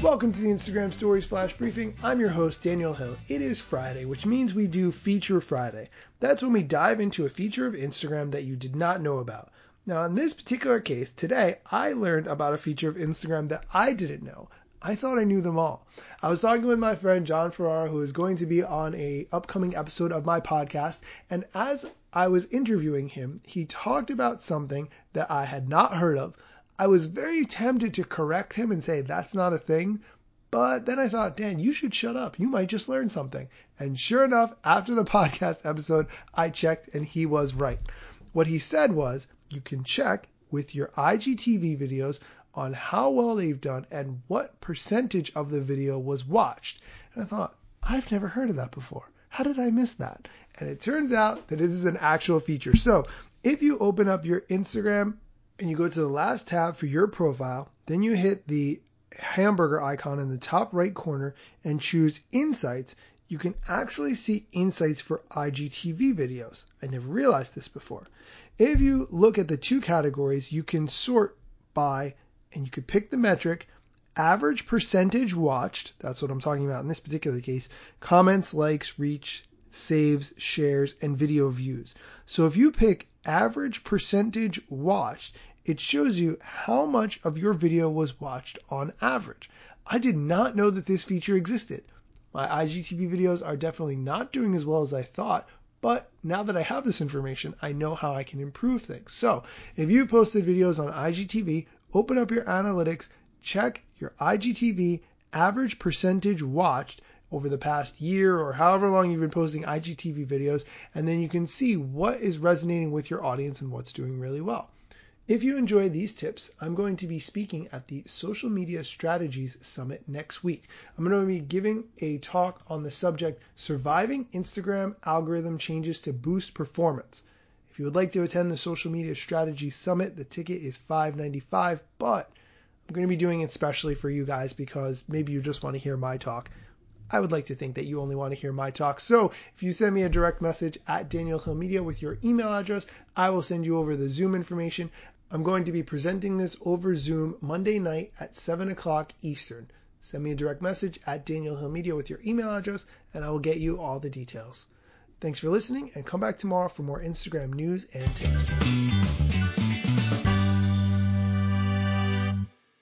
Welcome to the Instagram Stories Flash Briefing. I'm your host, Daniel Hill. It is Friday, which means we do Feature Friday. That's when we dive into a feature of Instagram that you did not know about. Now, in this particular case, today, I learned about a feature of Instagram that I didn't know. I thought I knew them all. I was talking with my friend John Ferrara, who is going to be on a upcoming episode of my podcast, and as I was interviewing him, he talked about something that I had not heard of. I was very tempted to correct him and say that's not a thing, but then I thought, Dan, you should shut up. You might just learn something. And sure enough, after the podcast episode, I checked and he was right. What he said was you can check with your IGTV videos on how well they've done and what percentage of the video was watched. And I thought, I've never heard of that before. How did I miss that? And it turns out that it is an actual feature. So if you open up your Instagram and you go to the last tab for your profile, then you hit the hamburger icon in the top right corner and choose Insights, you can actually see insights for IGTV videos. I never realized this before. If you look at the two categories, you can sort by, and you could pick the metric average percentage watched, that's what I'm talking about in this particular case, comments, likes, reach, saves, shares, and video views. So if you pick average percentage watched, it shows you how much of your video was watched on average. I did not know that this feature existed. My IGTV videos are definitely not doing as well as I thought, but now that I have this information, I know how I can improve things. So if you posted videos on IGTV, open up your analytics, check your IGTV average percentage watched over the past year or however long you've been posting IGTV videos, and then you can see what is resonating with your audience and what's doing really well. If you enjoy these tips, I'm going to be speaking at the Social Media Strategies Summit next week. I'm going to be giving a talk on the subject Surviving Instagram Algorithm Changes to Boost Performance. If you would like to attend the Social Media Strategies Summit, the ticket is $5.95, but I'm going to be doing it specially for you guys because maybe you just want to hear my talk. I would like to think that you only want to hear my talk. So if you send me a direct message at Daniel Hill Media with your email address, I will send you over the Zoom information. I'm going to be presenting this over Zoom Monday night at 7 o'clock Eastern. Send me a direct message at Daniel Hill Media with your email address, and I will get you all the details. Thanks for listening, and come back tomorrow for more Instagram news and tips.